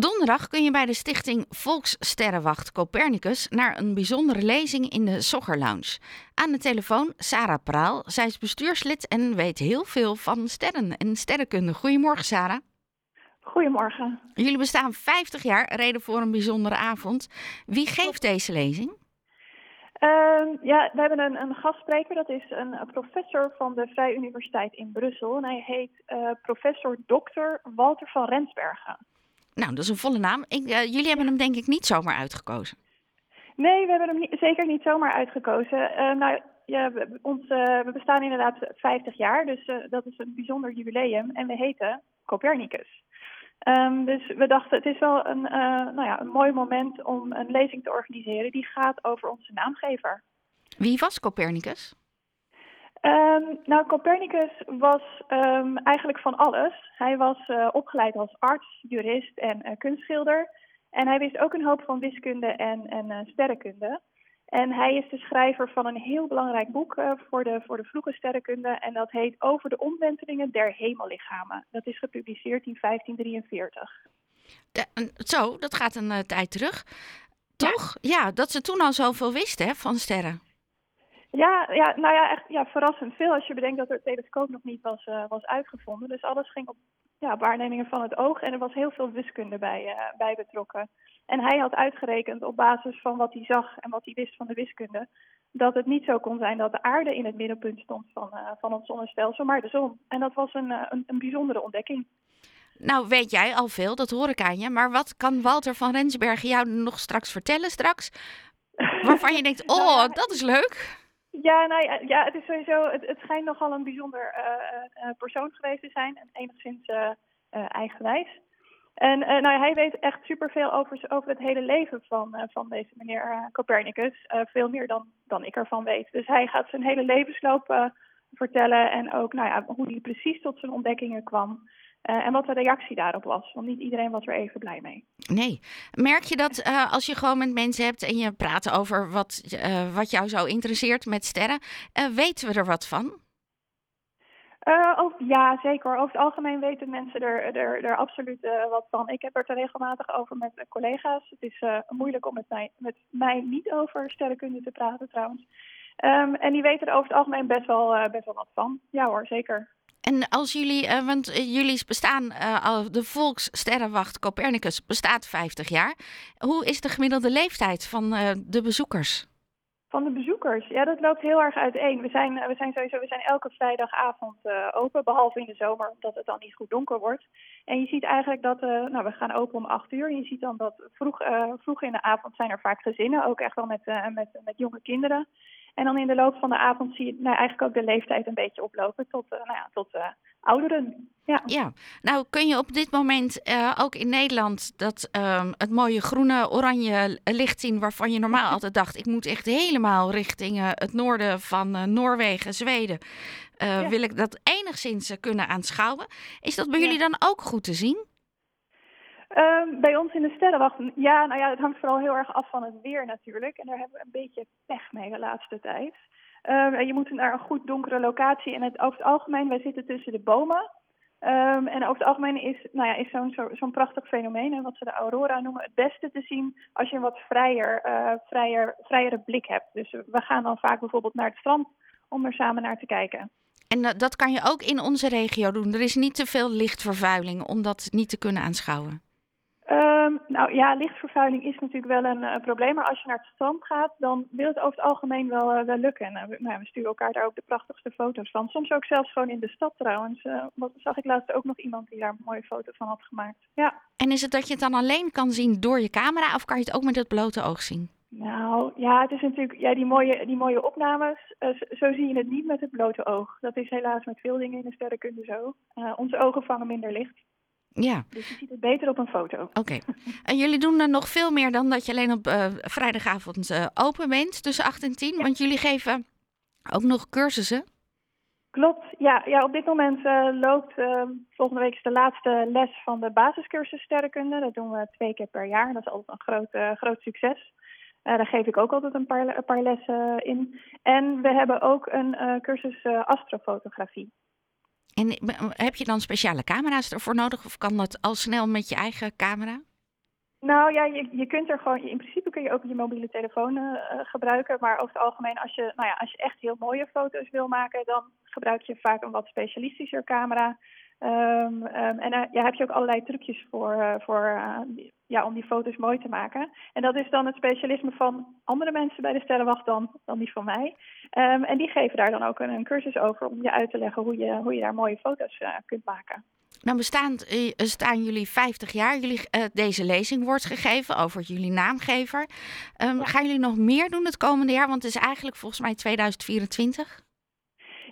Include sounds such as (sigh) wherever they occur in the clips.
Donderdag kun je bij de stichting Volkssterrenwacht Copernicus naar een bijzondere lezing in de Sogger Lounge. Aan de telefoon Sarah Praal. Zij is bestuurslid en weet heel veel van sterren en sterrenkunde. Goedemorgen, Sarah. Goedemorgen. Jullie bestaan 50 jaar, reden voor een bijzondere avond. Wie geeft deze lezing? Uh, ja, we hebben een, een, gastspreker. Dat is een, professor van de Vrije Universiteit in Brussel. En hij heet uh, professor Dr. Walter van Rensbergen. Nou, dat is een volle naam. Ik, uh, jullie hebben hem denk ik niet zomaar uitgekozen. Nee, we hebben hem niet, zeker niet zomaar uitgekozen. Uh, nou, ja, we, ons, we bestaan inderdaad 50 jaar, dus dat is een bijzonder jubileum. En we heten Copernicus. Um, dus we dachten, het is wel een, nou ja, een mooi moment om een lezing te organiseren die gaat over onze naamgever. Wie was Copernicus? Um, nou, Copernicus was um, eigenlijk van alles. Hij was uh, opgeleid als arts, jurist en uh, kunstschilder. En hij wist ook een hoop van wiskunde en, en uh, sterrenkunde. En hij is de schrijver van een heel belangrijk boek voor, de, voor de vroege sterrenkunde. En dat heet Over de omwentelingen der hemellichamen. Dat is gepubliceerd in 1543. De, zo, dat gaat een tijd terug. Toch? Ja. ja, dat ze toen al zoveel wisten hè, van sterren. Ja, ja, nou ja, echt ja, verrassend veel als je bedenkt dat het telescoop nog niet was, uh, was uitgevonden. Dus alles ging op ja, waarnemingen van het oog en er was heel veel wiskunde bij, uh, bij betrokken. En hij had uitgerekend op basis van wat hij zag en wat hij wist van de wiskunde, dat het niet zo kon zijn dat de aarde in het middenpunt stond van, uh, van ons zonnestelsel, maar de zon. En dat was een, een, een bijzondere ontdekking. Nou, weet jij al veel, dat hoor ik aan je. Maar wat kan Walter van Rensbergen jou nog straks vertellen straks? Waarvan je denkt, (laughs) oh, dat is leuk. Ja, nou ja, het is sowieso. Het, het schijnt nogal een bijzonder uh, persoon geweest te zijn en enigszins eigenwijs. En nou ja, hij weet echt superveel over, over het hele leven van, van deze meneer Copernicus. veel meer dan, dan ik ervan weet. Dus hij gaat zijn hele levensloop vertellen en ook nou ja, hoe hij precies tot zijn ontdekkingen kwam. Uh, en wat de reactie daarop was. Want niet iedereen was er even blij mee. Nee. Merk je dat uh, als je gewoon met mensen hebt en je praat over wat, uh, wat jou zo interesseert met sterren, weten we er wat van? Over, ja, zeker. Over het algemeen weten mensen er, er, er absoluut wat van. Ik heb het er regelmatig over met collega's. Het is moeilijk om met mij, met mij niet over sterrenkunde te praten trouwens. Um, en die weten er over het algemeen best wel, best wel wat van. Ja hoor, zeker. En als jullie, uh, want jullie bestaan, uh, de Volkssterrenwacht Copernicus bestaat 50 jaar. Hoe is de gemiddelde leeftijd van de bezoekers? Van de bezoekers? Ja, dat loopt heel erg uiteen. We zijn, we zijn sowieso we zijn elke vrijdagavond open, behalve in de zomer, omdat het dan niet goed donker wordt. En je ziet eigenlijk dat, nou, we gaan open om 8 uur. Je ziet dan dat vroeg, vroeg in de avond zijn er vaak gezinnen, ook echt wel met, met, met jonge kinderen. En dan in de loop van de avond zie je nou, eigenlijk ook de leeftijd een beetje oplopen tot, uh, nou ja, tot uh, ouderen. Ja. ja, nou kun je op dit moment uh, ook in Nederland dat um, het mooie groene, oranje licht zien waarvan je normaal altijd dacht, ik moet echt helemaal richting het noorden van Noorwegen, Zweden, ja. wil ik dat enigszins kunnen aanschouwen. Is dat bij ja. jullie dan ook goed te zien? Um, bij ons in de sterrenwacht, ja, nou ja, het hangt vooral heel erg af van het weer natuurlijk. En daar hebben we een beetje pech mee de laatste tijd. Um, en je moet naar een goed donkere locatie. En het, over het algemeen, wij zitten tussen de bomen. Um, en over het algemeen is, nou ja, is zo'n zo, zo'n prachtig fenomeen, en wat ze de aurora noemen, het beste te zien als je een wat vrijer, uh, vrijer, vrijere blik hebt. Dus we gaan dan vaak bijvoorbeeld naar het strand om er samen naar te kijken. En uh, dat kan je ook in onze regio doen. Er is niet te veel lichtvervuiling om dat niet te kunnen aanschouwen. Um, nou ja, lichtvervuiling is natuurlijk wel een uh, probleem. Maar als je naar het strand gaat, dan wil het over het algemeen wel, uh, wel lukken. En uh, nou, we sturen elkaar daar ook de prachtigste foto's van. Soms ook zelfs gewoon in de stad trouwens. wat zag ik laatst ook nog iemand die daar een mooie foto van had gemaakt. Ja. En is het dat je het dan alleen kan zien door je camera of kan je het ook met het blote oog zien? Nou ja, het is natuurlijk ja, die, mooie, die mooie opnames. zo zie je het niet met het blote oog. Dat is helaas met veel dingen in de sterrenkunde zo. onze ogen vangen minder licht. Ja. Dus je ziet het beter op een foto. Oké. Okay. En jullie doen er nog veel meer dan dat je alleen op uh, vrijdagavond uh, open bent tussen 8 en 10. Ja. Want jullie geven ook nog cursussen. Klopt, ja. ja op dit moment uh, loopt volgende week is de laatste les van de basiscursus sterrenkunde. Dat doen we twee keer per jaar. Dat is altijd een groot, groot succes. daar geef ik ook altijd een paar, een paar lessen in. En we hebben ook een cursus astrofotografie. En heb je dan speciale camera's ervoor nodig of kan dat al snel met je eigen camera? Nou ja, je, je kunt er gewoon, in principe kun je ook je mobiele telefoon uh, gebruiken. Maar over het algemeen, als je, nou ja, als je echt heel mooie foto's wil maken, dan gebruik je vaak een wat specialistischer camera. Um, um, en daar ja, heb je ook allerlei trucjes voor, uh, voor uh, ja, om die foto's mooi te maken. En dat is dan het specialisme van andere mensen bij de Sterrenwacht dan, dan die van mij. Um, en die geven daar dan ook een, een, cursus over om je uit te leggen hoe je, hoe je daar mooie foto's uh, kunt maken. Nou bestaan, staan jullie 50 jaar. Jullie, uh, deze lezing wordt gegeven over jullie naamgever. Um, ja. Gaan jullie nog meer doen het komende jaar? Want het is eigenlijk volgens mij 2024.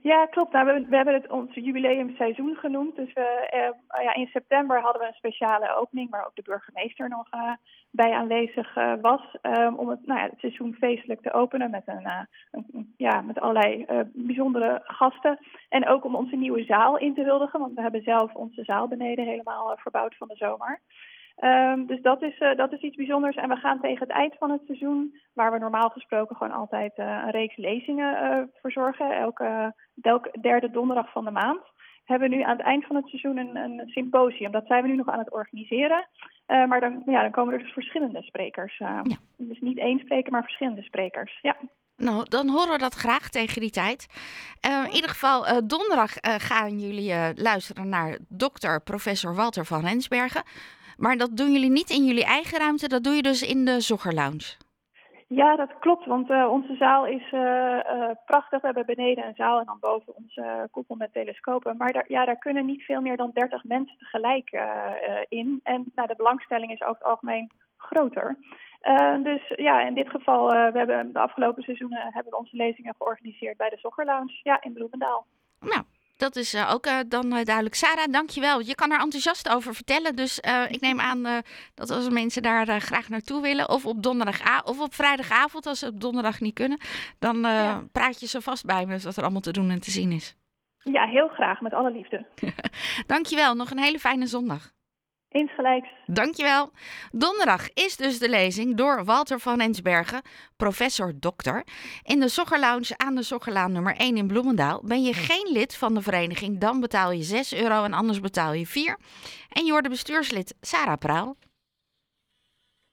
Ja, klopt. Nou, we, hebben het ons jubileumseizoen genoemd. Dus we, uh, ja, in september hadden we een speciale opening, waar ook de burgemeester nog uh, bij aanwezig uh, was. Um, om het, nou ja, het seizoen feestelijk te openen met, een, een ja, met allerlei bijzondere gasten. En ook om onze nieuwe zaal in te wildigen, want we hebben zelf onze zaal beneden helemaal verbouwd van de zomer. Um, dus dat is, uh, dat is iets bijzonders. En we gaan tegen het eind van het seizoen, waar we normaal gesproken gewoon altijd uh, een reeks lezingen uh, verzorgen, elke, elke derde donderdag van de maand, hebben we nu aan het eind van het seizoen een, een symposium. Dat zijn we nu nog aan het organiseren. maar dan, ja, dan komen er dus verschillende sprekers. Ja. Dus niet één spreker, maar verschillende sprekers. Ja. Nou, dan horen we dat graag tegen die tijd. Uh, in ieder geval, uh, donderdag uh, gaan jullie luisteren naar dokter professor Walter van Rensbergen. Maar dat doen jullie niet in jullie eigen ruimte, dat doe je dus in de Zoggerlounge. Ja, dat klopt, want uh, onze zaal is uh, uh, prachtig. We hebben beneden een zaal en dan boven onze koepel met telescopen. Maar daar, ja, daar kunnen niet veel meer dan 30 mensen tegelijk in. En nou, de belangstelling is over het algemeen groter. dus ja, in dit geval, we hebben de afgelopen seizoenen hebben we onze lezingen georganiseerd bij de Zoggerlounge, ja, in Bloemendaal. Nou, dat is uh, ook uh, dan uh, duidelijk. Sarah, dankjewel. Je kan er enthousiast over vertellen. Dus ik neem aan dat als mensen daar graag naartoe willen, of op donderdag of op vrijdagavond, als ze op donderdag niet kunnen, dan ja. praat je zo vast bij me wat er allemaal te doen en te zien is. Ja, heel graag, met alle liefde. (laughs) dankjewel. Nog een hele fijne zondag. Insgelijks. Dankjewel. Donderdag is dus de lezing door Walter van Ensbergen, professor dokter. In de Zoggerlounge aan de Zoggerlaan nummer 1 in Bloemendaal. Ben je geen lid van de vereniging, dan betaal je 6 euro en anders betaal je 4. En je wordt de bestuurslid Sarah Praal.